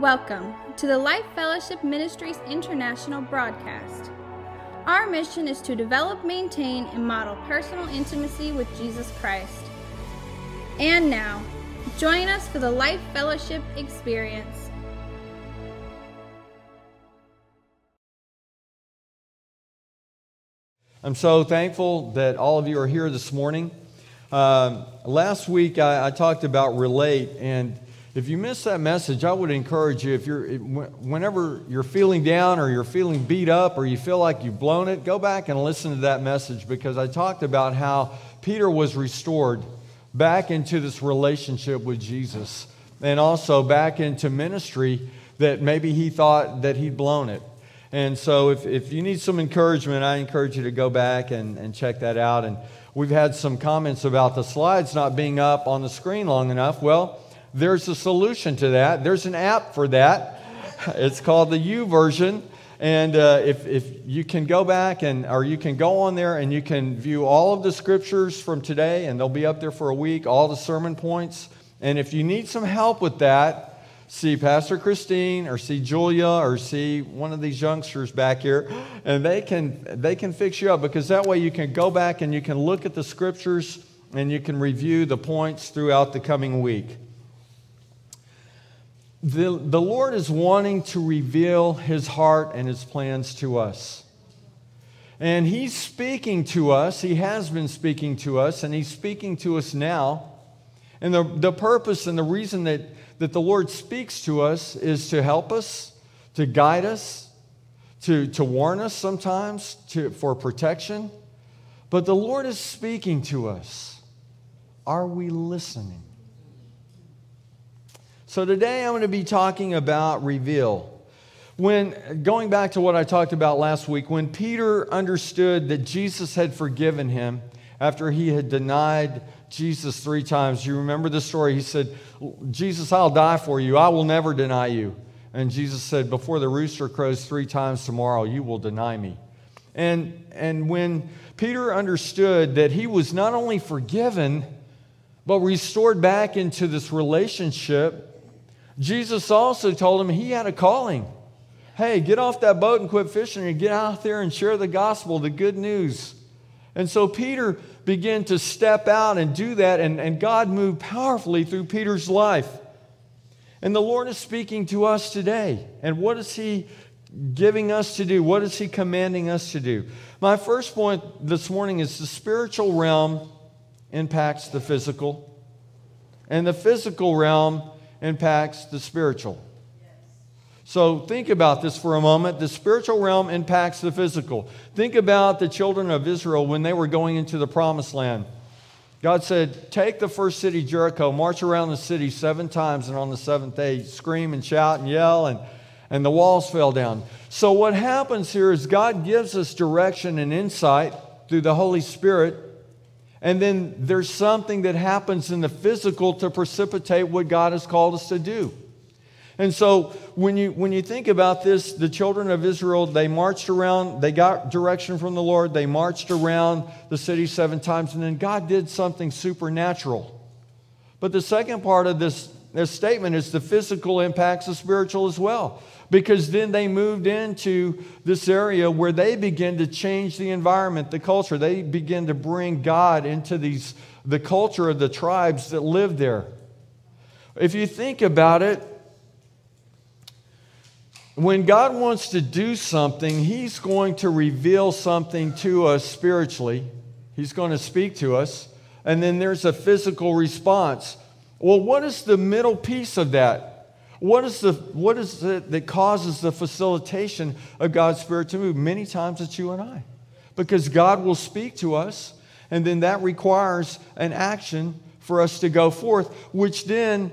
Welcome to the Life Fellowship Ministries International broadcast. Our mission is to develop, maintain, and model personal intimacy with Jesus Christ. And now, join us for the Life Fellowship experience. I'm so thankful that all of you are here this morning. Um, last week I, I talked about relate, and if you missed that message, I would encourage you if you're whenever you're feeling down or you're feeling beat up or you feel like you've blown it, go back and listen to that message because I talked about how Peter was restored back into this relationship with Jesus and also back into ministry that maybe he thought that he'd blown it. And so if, if you need some encouragement, I encourage you to go back and, and check that out. And we've had some comments about the slides not being up on the screen long enough. Well, there's a solution to that. There's an app for that. It's called the YouVersion. And uh, if, if you can go back and, or you can go on there and you can view all of the scriptures from today, and they'll be up there for a week, all the sermon points. And if you need some help with that, see Pastor Christine or see Julia or see one of these youngsters back here, and they can, they can fix you up because that way you can go back and you can look at the scriptures and you can review the points throughout the coming week the, the Lord is wanting to reveal his heart and his plans to us. And he's speaking to us. He has been speaking to us, and he's speaking to us now. And the, the purpose and the reason that, that the Lord speaks to us is to help us, to guide us, to, to warn us sometimes, to, for protection. But the Lord is speaking to us. Are we listening? So today I'm going to be talking about reveal. When going back to what I talked about last week, when Peter understood that Jesus had forgiven him after he had denied Jesus three times, you remember the story? He said, Jesus, I'll die for you. I will never deny you. And Jesus said, Before the rooster crows three times tomorrow, you will deny me. And, and when Peter understood that he was not only forgiven, but restored back into this relationship Jesus also told him he had a calling. Hey, get off that boat and quit fishing and get out there and share the gospel, the good news. And so Peter began to step out and do that, and, and God moved powerfully through Peter's life. And the Lord is speaking to us today. And what is He giving us to do? What is He commanding us to do? My first point this morning is the spiritual realm impacts the physical, and the physical realm impacts the spiritual. So think about this for a moment. The spiritual realm impacts the physical. Think about the children of Israel when they were going into the promised land. God said, Take the first city, Jericho, march around the city seven times, and on the seventh day, scream and shout and yell, and, and the walls fell down. So, what happens here is God gives us direction and insight through the Holy Spirit and then there's something that happens in the physical to precipitate what God has called us to do. And so when you, when you think about this, the children of Israel, they marched around, they got direction from the Lord, they marched around the city seven times, and then God did something supernatural. But the second part of this, this statement is the physical impacts the spiritual as well because then they moved into this area where they began to change the environment, the culture. They began to bring God into these, the culture of the tribes that lived there. If you think about it, when God wants to do something, He's going to reveal something to us spiritually. He's going to speak to us. And then there's a physical response. Well, what is the middle piece of that? What is, the, what is it that causes the facilitation of God's Spirit to move? Many times it's you and I. Because God will speak to us, and then that requires an action for us to go forth, which then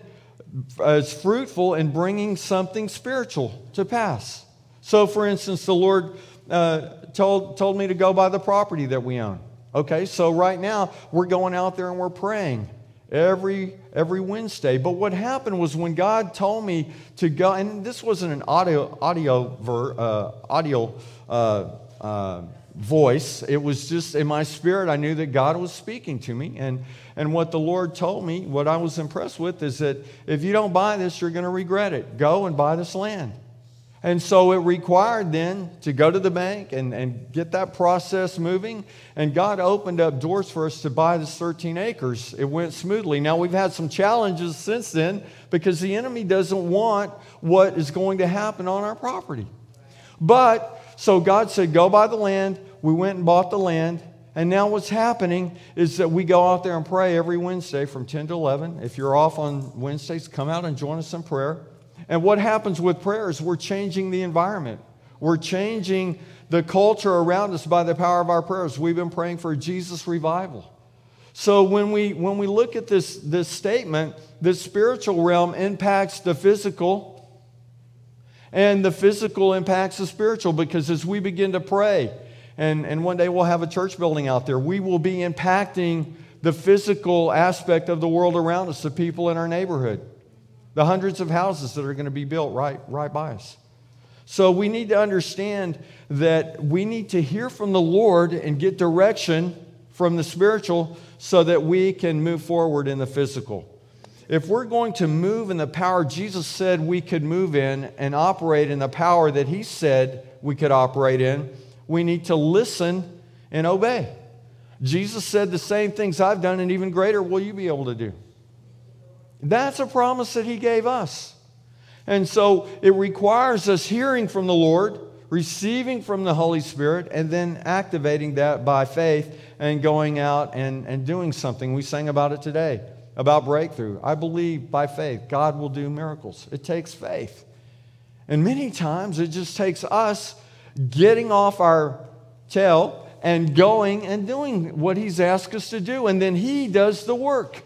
is fruitful in bringing something spiritual to pass. So, for instance, the Lord uh, told, told me to go buy the property that we own. Okay, so right now we're going out there and we're praying every every Wednesday. But what happened was when God told me to go, and this wasn't an audio audio ver, uh, audio uh, uh, voice. It was just in my spirit, I knew that God was speaking to me. And, and what the Lord told me, what I was impressed with, is that if you don't buy this, you're going to regret it. Go and buy this land. And so it required then to go to the bank and, and get that process moving. And God opened up doors for us to buy this 13 acres. It went smoothly. Now, we've had some challenges since then because the enemy doesn't want what is going to happen on our property. But, so God said, go buy the land. We went and bought the land. And now what's happening is that we go out there and pray every Wednesday from 10 to 11. If you're off on Wednesdays, come out and join us in prayer. And what happens with prayer is we're changing the environment. We're changing the culture around us by the power of our prayers. We've been praying for Jesus revival. So when we when we look at this, this statement, the spiritual realm impacts the physical, and the physical impacts the spiritual because as we begin to pray, and, and one day we'll have a church building out there, we will be impacting the physical aspect of the world around us, the people in our neighborhood the hundreds of houses that are going to be built right, right by us. So we need to understand that we need to hear from the Lord and get direction from the spiritual so that we can move forward in the physical. If we're going to move in the power Jesus said we could move in and operate in the power that He said we could operate in, we need to listen and obey. Jesus said the same things I've done, and even greater will you be able to do. That's a promise that He gave us. And so it requires us hearing from the Lord, receiving from the Holy Spirit, and then activating that by faith and going out and, and doing something. We sang about it today about breakthrough. I believe by faith God will do miracles. It takes faith. And many times it just takes us getting off our tail and going and doing what He's asked us to do. And then He does the work.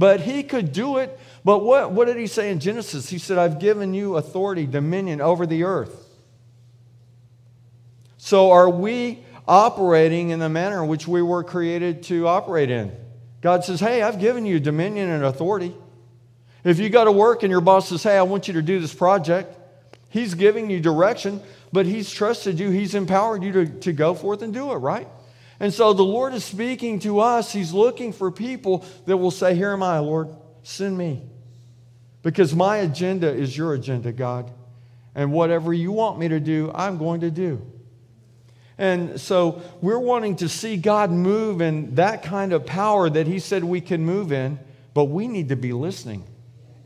But he could do it. But what, what did he say in Genesis? He said, I've given you authority, dominion over the earth. So are we operating in the manner in which we were created to operate in? God says, Hey, I've given you dominion and authority. If you go to work and your boss says, Hey, I want you to do this project, he's giving you direction, but he's trusted you, he's empowered you to, to go forth and do it, right? And so the Lord is speaking to us. He's looking for people that will say, Here am I, Lord, send me. Because my agenda is your agenda, God. And whatever you want me to do, I'm going to do. And so we're wanting to see God move in that kind of power that He said we can move in, but we need to be listening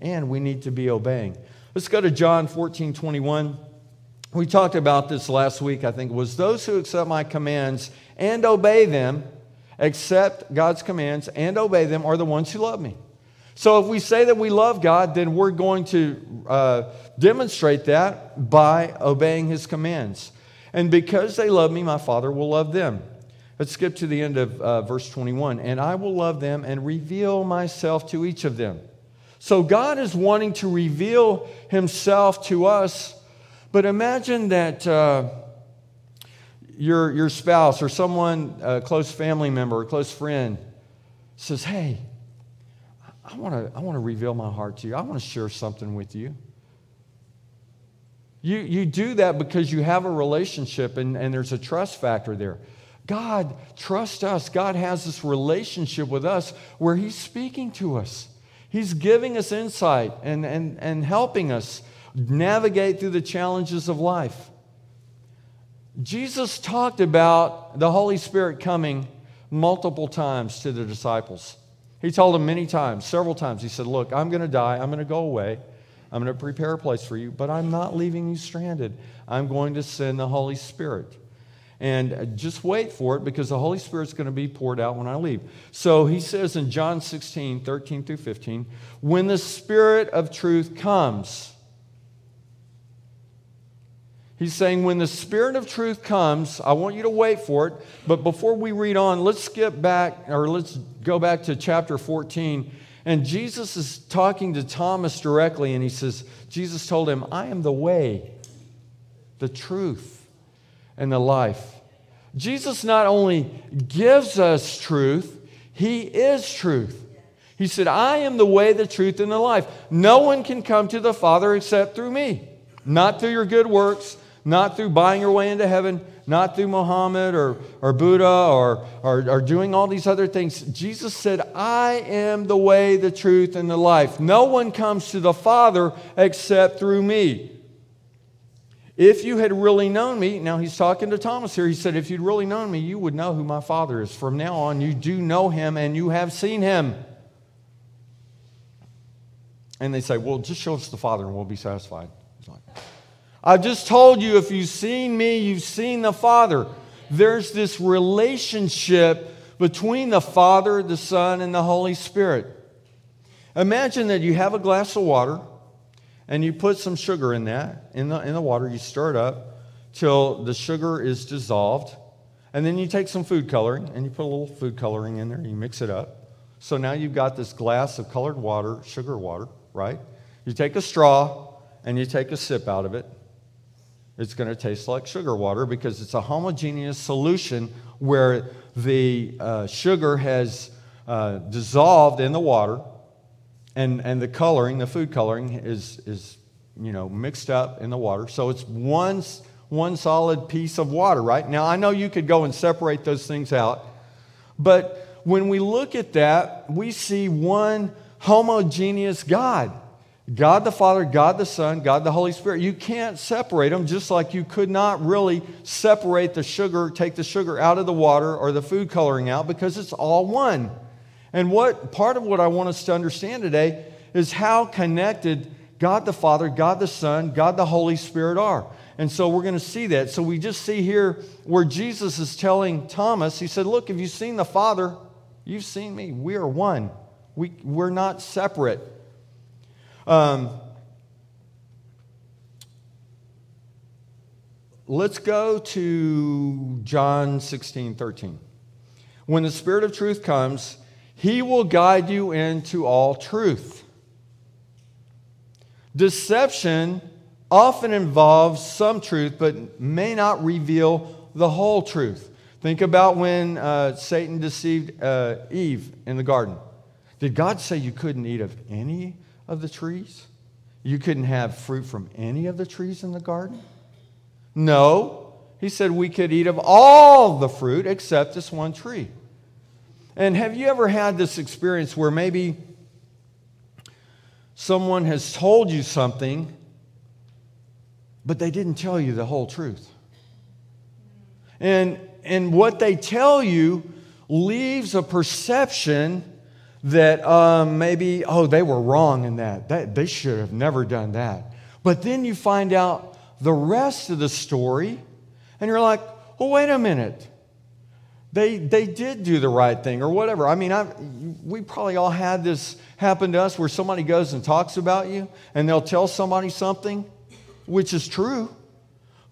and we need to be obeying. Let's go to John 14 21. We talked about this last week, I think was those who accept my commands and obey them, accept God's commands and obey them, are the ones who love me. So if we say that we love God, then we're going to uh, demonstrate that by obeying his commands. And because they love me, my Father will love them. Let's skip to the end of uh, verse 21. And I will love them and reveal myself to each of them. So God is wanting to reveal himself to us. But imagine that. Uh, your, your spouse or someone, a close family member, a close friend, says, Hey, I want to I wanna reveal my heart to you. I want to share something with you. You, you do that because you have a relationship and, and there's a trust factor there. God trusts us. God has this relationship with us where He's speaking to us. He's giving us insight and, and, and helping us navigate through the challenges of life. Jesus talked about the Holy Spirit coming multiple times to the disciples. He told them many times, several times, he said, Look, I'm going to die. I'm going to go away. I'm going to prepare a place for you, but I'm not leaving you stranded. I'm going to send the Holy Spirit. And just wait for it because the Holy Spirit's going to be poured out when I leave. So he says in John 16, 13 through 15, when the Spirit of truth comes, He's saying, when the Spirit of truth comes, I want you to wait for it. But before we read on, let's skip back, or let's go back to chapter 14. And Jesus is talking to Thomas directly, and he says, Jesus told him, I am the way, the truth, and the life. Jesus not only gives us truth, he is truth. He said, I am the way, the truth, and the life. No one can come to the Father except through me. Not through your good works, not through buying your way into heaven, not through Muhammad or, or Buddha or, or, or doing all these other things. Jesus said, I am the way, the truth, and the life. No one comes to the Father except through me. If you had really known me, now he's talking to Thomas here. He said, If you'd really known me, you would know who my Father is. From now on, you do know him and you have seen him. And they say, Well, just show us the Father and we'll be satisfied. Like, I've just told you, if you've seen me, you've seen the Father. There's this relationship between the Father, the Son, and the Holy Spirit. Imagine that you have a glass of water and you put some sugar in that, in the, in the water, you stir it up till the sugar is dissolved. And then you take some food coloring and you put a little food coloring in there you mix it up. So now you've got this glass of colored water, sugar water, right? You take a straw and you take a sip out of it. It's going to taste like sugar water because it's a homogeneous solution where the uh, sugar has uh, dissolved in the water and, and the coloring, the food coloring, is, is you know, mixed up in the water. So it's one, one solid piece of water, right? Now, I know you could go and separate those things out, but when we look at that, we see one homogeneous God. God the Father, God the Son, God the Holy Spirit. You can't separate them just like you could not really separate the sugar, take the sugar out of the water or the food coloring out because it's all one. And what part of what I want us to understand today is how connected God the Father, God the Son, God the Holy Spirit are. And so we're going to see that. So we just see here where Jesus is telling Thomas, he said, Look, if you've seen the Father, you've seen me. We are one, we, we're not separate. Um, let's go to John 16 13. When the Spirit of truth comes, he will guide you into all truth. Deception often involves some truth, but may not reveal the whole truth. Think about when uh, Satan deceived uh, Eve in the garden. Did God say you couldn't eat of any of the trees? You couldn't have fruit from any of the trees in the garden? No. He said we could eat of all the fruit except this one tree. And have you ever had this experience where maybe someone has told you something, but they didn't tell you the whole truth? And, and what they tell you leaves a perception that um, maybe, oh, they were wrong in that. that. They should have never done that. But then you find out the rest of the story, and you're like, well, wait a minute they, they did do the right thing or whatever. I mean, I, we probably all had this happen to us where somebody goes and talks about you and they'll tell somebody something which is true,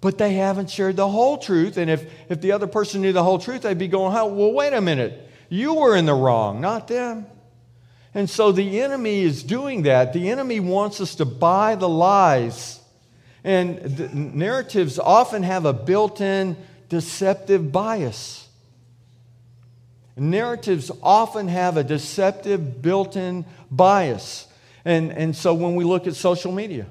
but they haven't shared the whole truth. And if, if the other person knew the whole truth, they'd be going, oh, well, wait a minute. You were in the wrong, not them. And so the enemy is doing that. The enemy wants us to buy the lies. And narratives often have a built in deceptive bias. Narratives often have a deceptive built in bias. And, and so when we look at social media,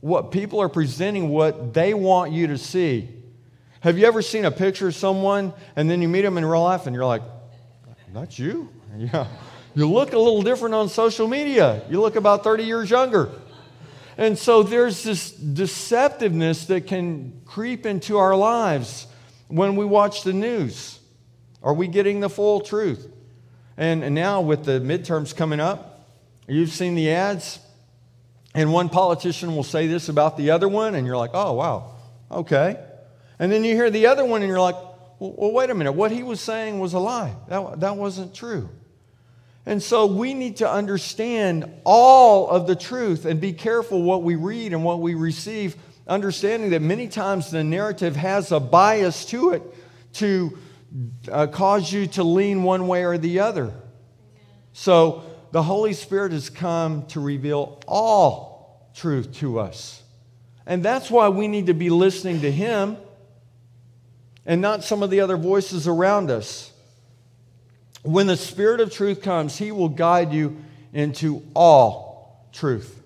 what people are presenting what they want you to see. Have you ever seen a picture of someone and then you meet them in real life and you're like, that's you? Yeah. You look a little different on social media. You look about 30 years younger. And so there's this deceptiveness that can creep into our lives when we watch the news. Are we getting the full truth? And, and now, with the midterms coming up, you've seen the ads, and one politician will say this about the other one, and you're like, oh, wow, okay. And then you hear the other one, and you're like, well, well wait a minute, what he was saying was a lie. That, that wasn't true. And so we need to understand all of the truth and be careful what we read and what we receive, understanding that many times the narrative has a bias to it to uh, cause you to lean one way or the other. So the Holy Spirit has come to reveal all truth to us. And that's why we need to be listening to Him and not some of the other voices around us. When the Spirit of truth comes, He will guide you into all truth.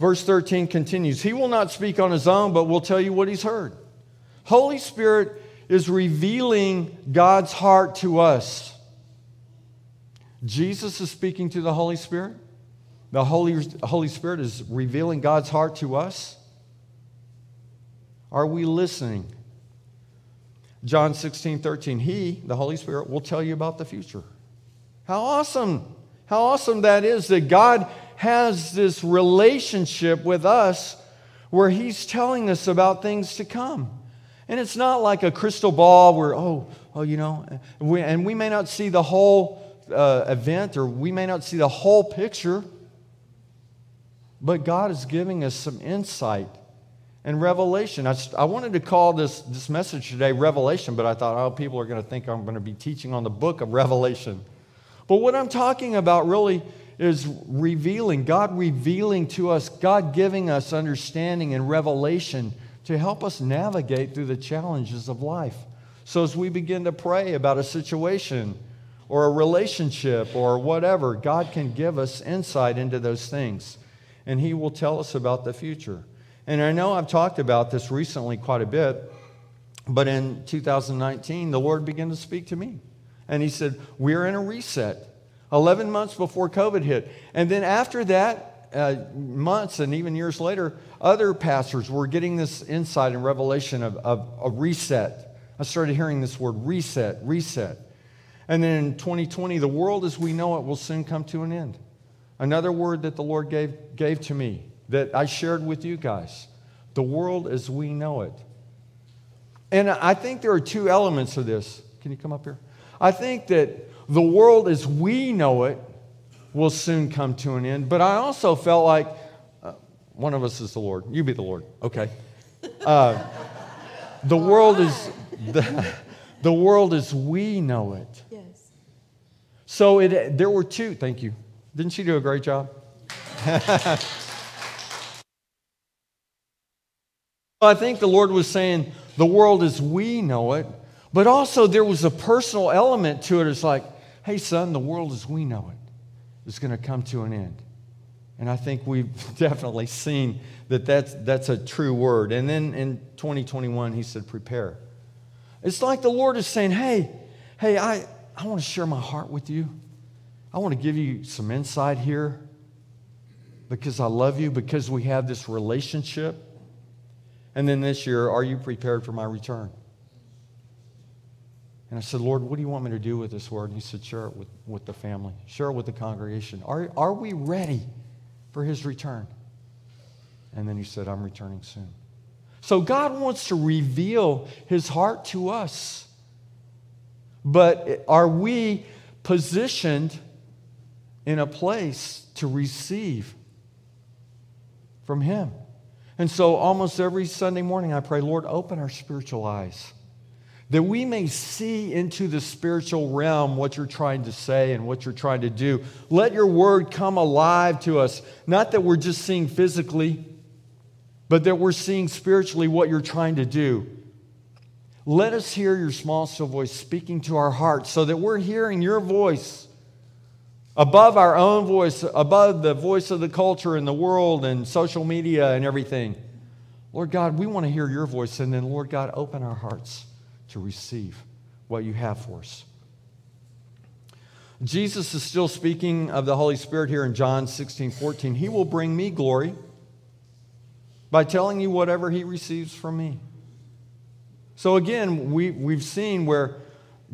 Verse 13 continues He will not speak on his own, but will tell you what he's heard. Holy Spirit is revealing God's heart to us. Jesus is speaking to the Holy Spirit. The Holy, Holy Spirit is revealing God's heart to us. Are we listening? John 16, 13. He, the Holy Spirit, will tell you about the future. How awesome! How awesome that is that God has this relationship with us where He's telling us about things to come. And it's not like a crystal ball where, oh, oh, you know, we, and we may not see the whole uh, event or we may not see the whole picture, but God is giving us some insight and revelation. I, I wanted to call this, this message today Revelation, but I thought, oh, people are going to think I'm going to be teaching on the book of Revelation. But what I'm talking about really is revealing, God revealing to us, God giving us understanding and revelation to help us navigate through the challenges of life. So as we begin to pray about a situation or a relationship or whatever, God can give us insight into those things. And He will tell us about the future. And I know I've talked about this recently quite a bit, but in 2019, the Lord began to speak to me. And He said, We're in a reset. 11 months before COVID hit. And then after that, uh, months and even years later, other pastors were getting this insight and revelation of, of a reset. I started hearing this word reset, reset. And then in 2020, the world as we know it will soon come to an end. Another word that the Lord gave, gave to me that I shared with you guys the world as we know it. And I think there are two elements of this. Can you come up here? I think that the world as we know it will soon come to an end, but I also felt like uh, one of us is the Lord. You be the Lord. Okay. Uh, the world is the, the world as we know it. Yes. So it, there were two. Thank you. Didn't she do a great job? I think the Lord was saying the world as we know it, but also there was a personal element to it. It's like, hey, son, the world as we know it is going to come to an end. And I think we've definitely seen that that's, that's a true word. And then in 2021, he said, prepare. It's like the Lord is saying, hey, hey, I, I want to share my heart with you. I want to give you some insight here because I love you, because we have this relationship. And then this year, are you prepared for my return? And I said, Lord, what do you want me to do with this word? And he said, share it with, with the family, share it with the congregation. Are, are we ready for his return? And then he said, I'm returning soon. So God wants to reveal his heart to us. But are we positioned in a place to receive from him? And so almost every Sunday morning, I pray, Lord, open our spiritual eyes that we may see into the spiritual realm what you're trying to say and what you're trying to do. Let your word come alive to us. Not that we're just seeing physically, but that we're seeing spiritually what you're trying to do. Let us hear your small, still voice speaking to our hearts so that we're hearing your voice above our own voice, above the voice of the culture and the world and social media and everything. Lord God, we want to hear your voice. And then, Lord God, open our hearts to receive what you have for us. Jesus is still speaking of the Holy Spirit here in John 16, 14. He will bring me glory by telling you whatever he receives from me. So again, we, we've seen where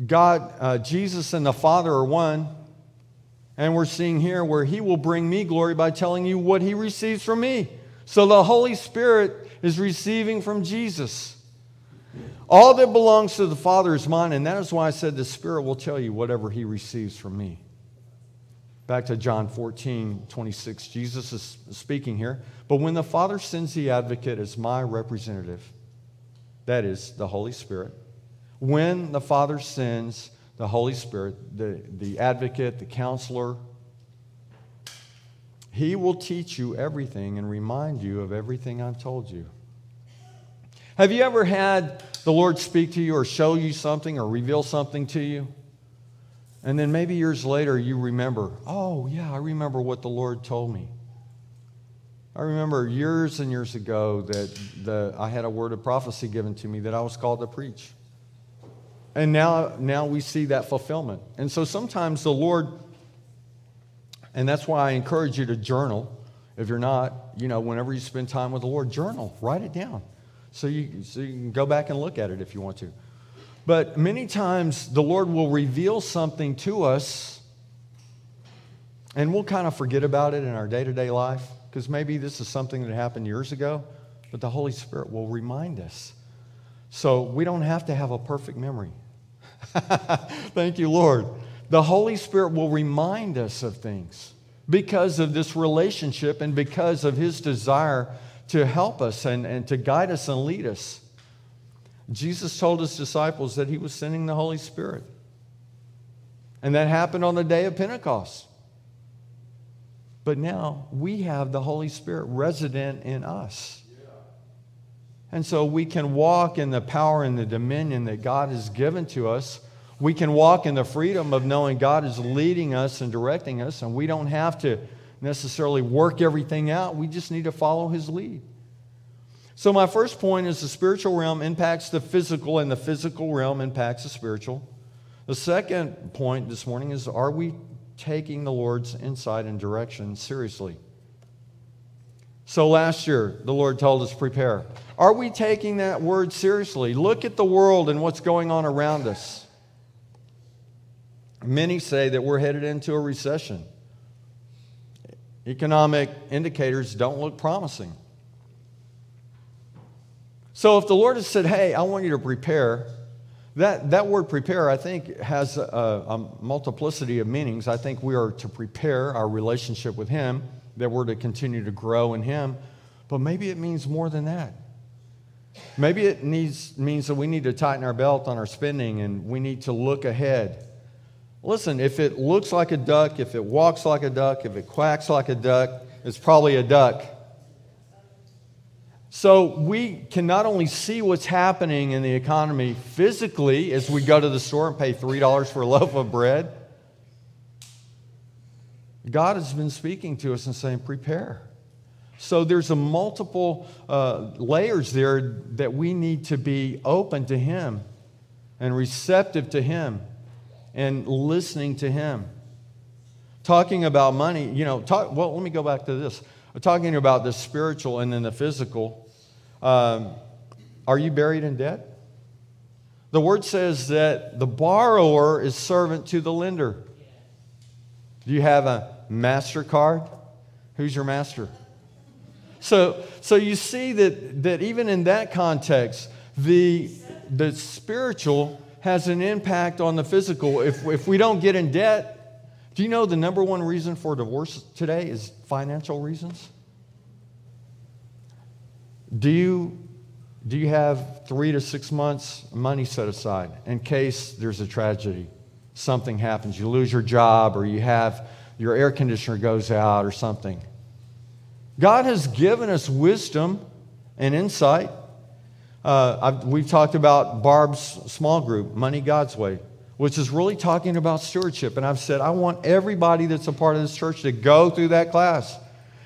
God, uh, Jesus and the Father are one. And we're seeing here where he will bring me glory by telling you what he receives from me. So the Holy Spirit is receiving from Jesus. All that belongs to the Father is mine, and that is why I said the Spirit will tell you whatever he receives from me. Back to John 14, 26. Jesus is speaking here. But when the Father sends the advocate as my representative, that is the Holy Spirit, when the Father sends the Holy Spirit, the, the advocate, the counselor. He will teach you everything and remind you of everything I've told you. Have you ever had the Lord speak to you or show you something or reveal something to you? And then maybe years later you remember, oh, yeah, I remember what the Lord told me. I remember years and years ago that the, I had a word of prophecy given to me that I was called to preach. And now, now we see that fulfillment. And so sometimes the Lord, and that's why I encourage you to journal. If you're not, you know, whenever you spend time with the Lord, journal, write it down. So you, so you can go back and look at it if you want to. But many times the Lord will reveal something to us, and we'll kind of forget about it in our day to day life because maybe this is something that happened years ago, but the Holy Spirit will remind us. So we don't have to have a perfect memory. Thank you, Lord. The Holy Spirit will remind us of things because of this relationship and because of His desire to help us and, and to guide us and lead us. Jesus told His disciples that He was sending the Holy Spirit. And that happened on the day of Pentecost. But now we have the Holy Spirit resident in us. And so we can walk in the power and the dominion that God has given to us. We can walk in the freedom of knowing God is leading us and directing us, and we don't have to necessarily work everything out. We just need to follow His lead. So, my first point is the spiritual realm impacts the physical, and the physical realm impacts the spiritual. The second point this morning is are we taking the Lord's insight and direction seriously? So last year, the Lord told us prepare. Are we taking that word seriously? Look at the world and what's going on around us. Many say that we're headed into a recession. Economic indicators don't look promising. So if the Lord has said, hey, I want you to prepare, that, that word prepare, I think, has a, a multiplicity of meanings. I think we are to prepare our relationship with Him that we're to continue to grow in Him. But maybe it means more than that. Maybe it needs, means that we need to tighten our belt on our spending and we need to look ahead. Listen, if it looks like a duck, if it walks like a duck, if it quacks like a duck, it's probably a duck. So we can not only see what's happening in the economy physically as we go to the store and pay $3 for a loaf of bread, God has been speaking to us and saying, prepare. So there's a multiple uh, layers there that we need to be open to Him and receptive to Him and listening to Him. Talking about money, you know, talk, well, let me go back to this. Talking about the spiritual and then the physical. Um, are you buried in debt? The word says that the borrower is servant to the lender. Do you have a MasterCard? Who's your master? So, so you see that, that even in that context, the, the spiritual has an impact on the physical. If, if we don't get in debt, do you know the number one reason for divorce today is financial reasons? Do you, do you have three to six months money set aside in case there's a tragedy? Something happens, you lose your job, or you have your air conditioner goes out or something. God has given us wisdom and insight. Uh, we've talked about Barb's small group, Money God's Way, which is really talking about stewardship. And I've said, I want everybody that's a part of this church to go through that class.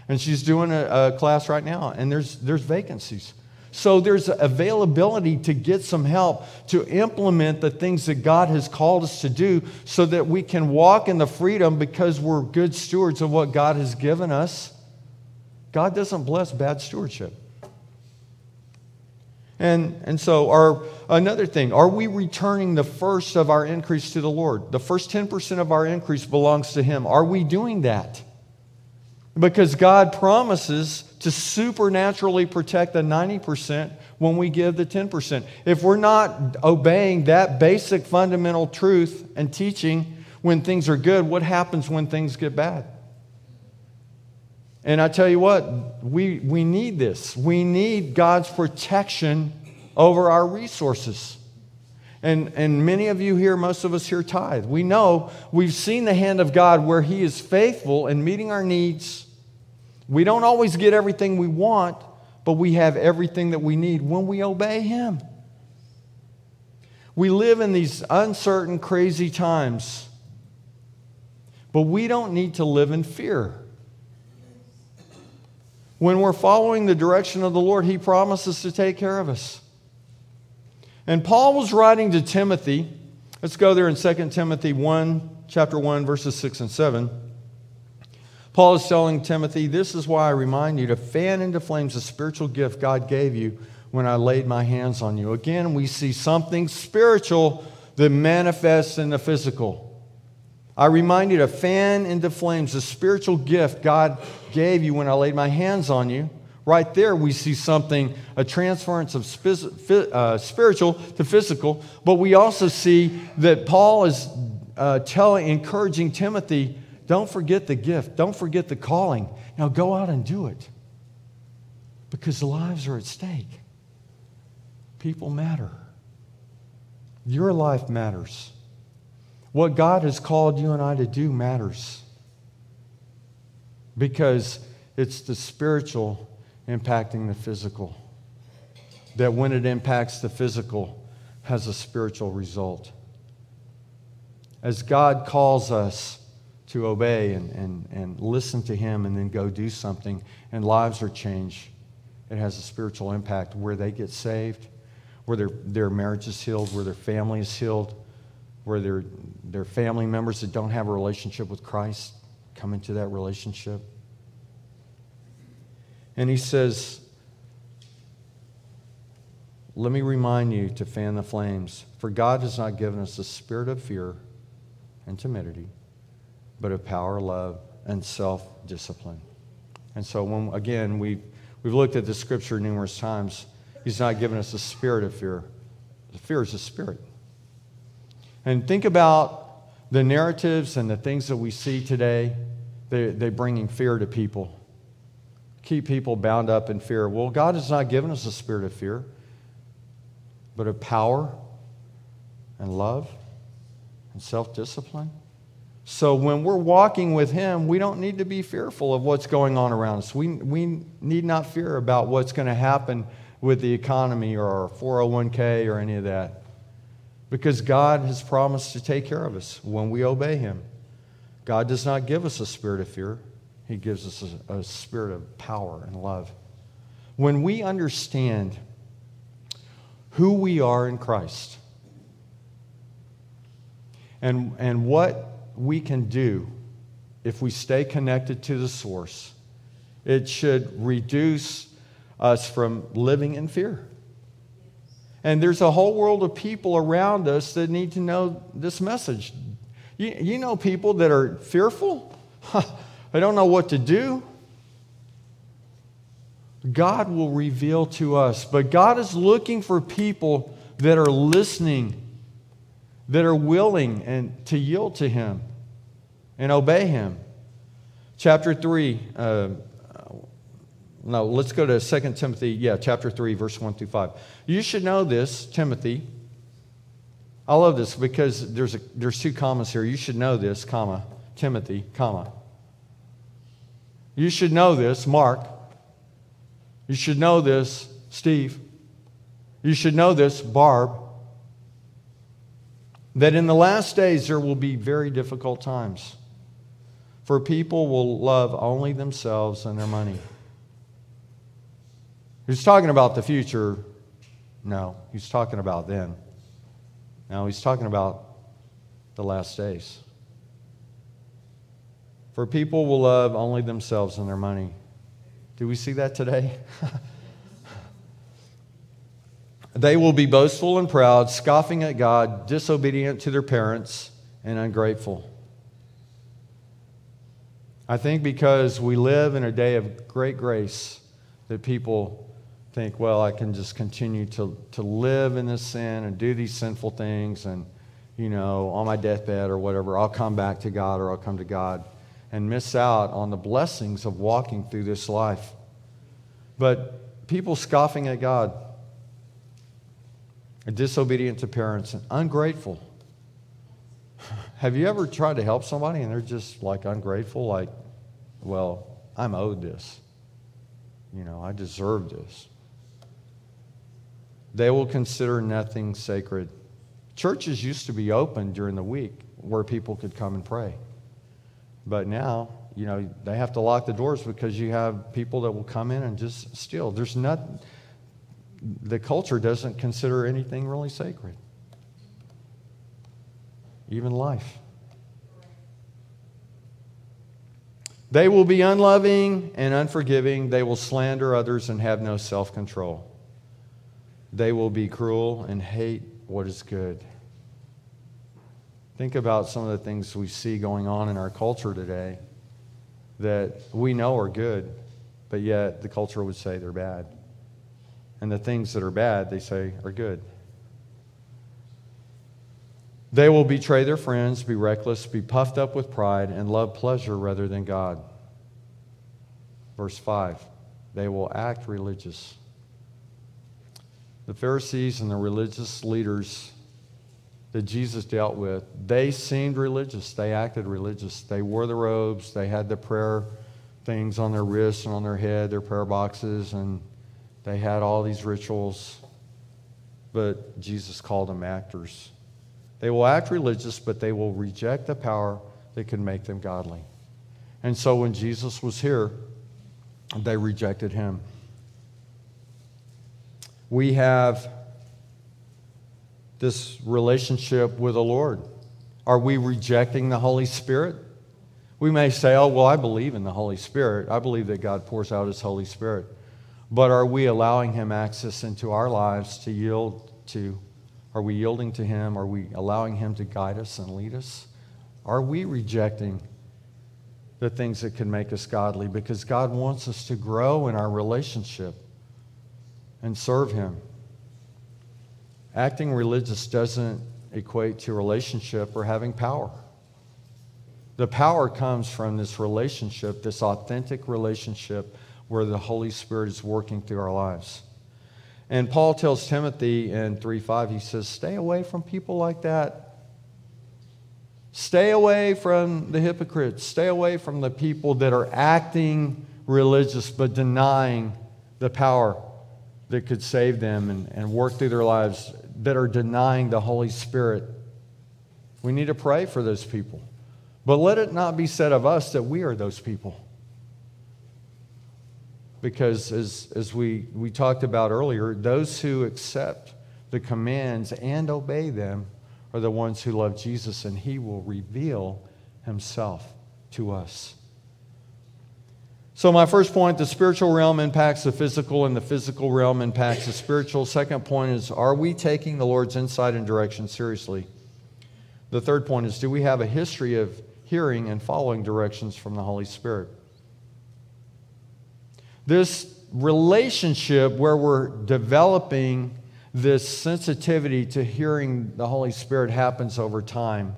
And she's doing a, a class right now, and there's, there's vacancies. So there's availability to get some help to implement the things that God has called us to do so that we can walk in the freedom because we're good stewards of what God has given us. God doesn't bless bad stewardship. And, and so, our, another thing, are we returning the first of our increase to the Lord? The first 10% of our increase belongs to Him. Are we doing that? Because God promises to supernaturally protect the 90% when we give the 10%. If we're not obeying that basic fundamental truth and teaching when things are good, what happens when things get bad? And I tell you what, we, we need this. We need God's protection over our resources. And, and many of you here, most of us here tithe. We know we've seen the hand of God where He is faithful in meeting our needs we don't always get everything we want, but we have everything that we need when we obey Him. We live in these uncertain, crazy times, but we don't need to live in fear. When we're following the direction of the Lord, He promises to take care of us. And Paul was writing to Timothy. Let's go there in 2 Timothy 1, chapter 1, verses 6 and 7. Paul is telling Timothy, This is why I remind you to fan into flames the spiritual gift God gave you when I laid my hands on you. Again, we see something spiritual that manifests in the physical. I remind you to fan into flames the spiritual gift God gave you when I laid my hands on you. Right there, we see something, a transference of uh, spiritual to physical, but we also see that Paul is uh, telling, encouraging Timothy, don't forget the gift, don't forget the calling. Now go out and do it because lives are at stake. People matter. Your life matters. What God has called you and I to do matters because it's the spiritual impacting the physical. That when it impacts the physical, has a spiritual result. As God calls us to obey and, and, and listen to Him and then go do something, and lives are changed, it has a spiritual impact where they get saved, where their, their marriage is healed, where their family is healed, where their, their family members that don't have a relationship with Christ come into that relationship. And he says, Let me remind you to fan the flames, for God has not given us a spirit of fear and timidity, but of power, love, and self discipline. And so, when, again, we've, we've looked at the scripture numerous times. He's not given us a spirit of fear. The fear is a spirit. And think about the narratives and the things that we see today. They, they're bringing fear to people keep people bound up in fear. Well, God has not given us a spirit of fear, but of power and love and self discipline. So when we're walking with Him, we don't need to be fearful of what's going on around us. We, we need not fear about what's going to happen with the economy or our 401k or any of that. Because God has promised to take care of us when we obey Him. God does not give us a spirit of fear, he gives us a, a spirit of power and love. When we understand who we are in Christ and, and what we can do if we stay connected to the source, it should reduce us from living in fear. And there's a whole world of people around us that need to know this message. You, you know people that are fearful? I don't know what to do. God will reveal to us. But God is looking for people that are listening, that are willing and to yield to Him and obey Him. Chapter 3. Uh, no, let's go to 2 Timothy. Yeah, chapter 3, verse 1 through 5. You should know this, Timothy. I love this because there's, a, there's two commas here. You should know this, comma, Timothy, comma. You should know this, Mark. You should know this, Steve. You should know this, Barb. That in the last days there will be very difficult times. For people will love only themselves and their money. He's talking about the future. No, he's talking about then. Now he's talking about the last days. For people will love only themselves and their money. Do we see that today? they will be boastful and proud, scoffing at God, disobedient to their parents, and ungrateful. I think because we live in a day of great grace that people think, well, I can just continue to, to live in this sin and do these sinful things and, you know, on my deathbed or whatever, I'll come back to God or I'll come to God and miss out on the blessings of walking through this life. But people scoffing at God, disobedient to parents, and ungrateful. Have you ever tried to help somebody and they're just like ungrateful? Like, well, I'm owed this. You know, I deserve this. They will consider nothing sacred. Churches used to be open during the week where people could come and pray. But now you know, they have to lock the doors because you have people that will come in and just steal. There's not, the culture doesn't consider anything really sacred, even life. They will be unloving and unforgiving. They will slander others and have no self control. They will be cruel and hate what is good. Think about some of the things we see going on in our culture today that we know are good, but yet the culture would say they're bad. And the things that are bad, they say are good. They will betray their friends, be reckless, be puffed up with pride, and love pleasure rather than God. Verse 5 They will act religious. The Pharisees and the religious leaders that Jesus dealt with, they seemed religious. They acted religious. They wore the robes, they had the prayer things on their wrists and on their head, their prayer boxes, and they had all these rituals. But Jesus called them actors. They will act religious, but they will reject the power that can make them godly. And so when Jesus was here, they rejected him. We have this relationship with the Lord. Are we rejecting the Holy Spirit? We may say, oh, well, I believe in the Holy Spirit. I believe that God pours out His Holy Spirit. But are we allowing Him access into our lives to yield to? Are we yielding to Him? Are we allowing Him to guide us and lead us? Are we rejecting the things that can make us godly? Because God wants us to grow in our relationship and serve Him. Acting religious doesn't equate to relationship or having power. The power comes from this relationship, this authentic relationship where the Holy Spirit is working through our lives. And Paul tells Timothy in 3:5, he says, Stay away from people like that. Stay away from the hypocrites. Stay away from the people that are acting religious but denying the power that could save them and, and work through their lives, that are denying the Holy Spirit. We need to pray for those people. But let it not be said of us that we are those people because as, as we, we talked about earlier, those who accept the commands and obey them are the ones who love Jesus, and he will reveal himself to us. So, my first point the spiritual realm impacts the physical, and the physical realm impacts the spiritual. Second point is are we taking the Lord's insight and direction seriously? The third point is do we have a history of hearing and following directions from the Holy Spirit? This relationship where we're developing this sensitivity to hearing the Holy Spirit happens over time.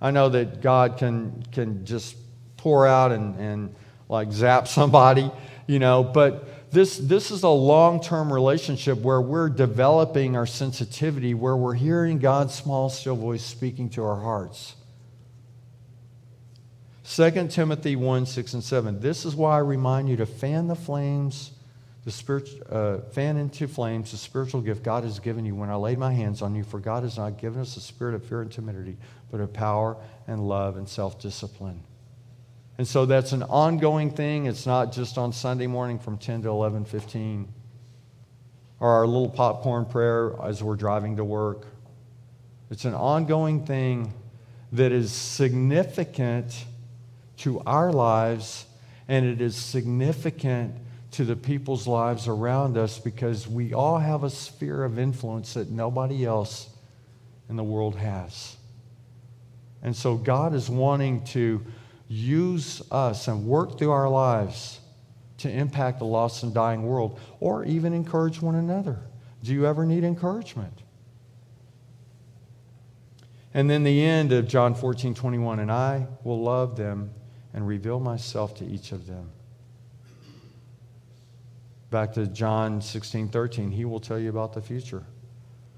I know that God can, can just pour out and, and like zap somebody, you know, but this, this is a long term relationship where we're developing our sensitivity, where we're hearing God's small, still voice speaking to our hearts. 2 Timothy 1 6 and 7. This is why I remind you to fan the flames, the spirit, uh, fan into flames the spiritual gift God has given you when I laid my hands on you. For God has not given us a spirit of fear and timidity, but of power and love and self discipline. And so that's an ongoing thing. It's not just on Sunday morning from 10 to 11 15 or our little popcorn prayer as we're driving to work. It's an ongoing thing that is significant to our lives, and it is significant to the people's lives around us because we all have a sphere of influence that nobody else in the world has. And so God is wanting to use us and work through our lives to impact the lost and dying world or even encourage one another. Do you ever need encouragement? And then the end of John 14, 21, and I will love them and reveal myself to each of them. Back to John 16, 13, he will tell you about the future.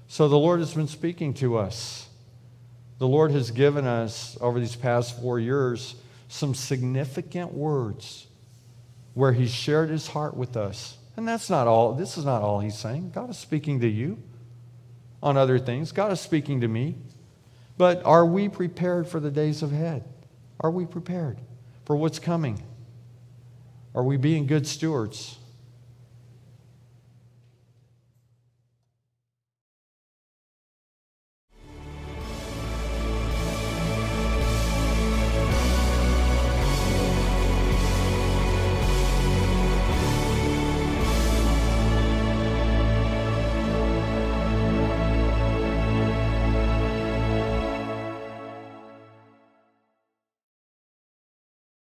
So the Lord has been speaking to us. The Lord has given us, over these past four years, some significant words where He shared His heart with us. And that's not all, this is not all He's saying. God is speaking to you on other things, God is speaking to me. But are we prepared for the days ahead? Are we prepared? for what's coming? Are we being good stewards?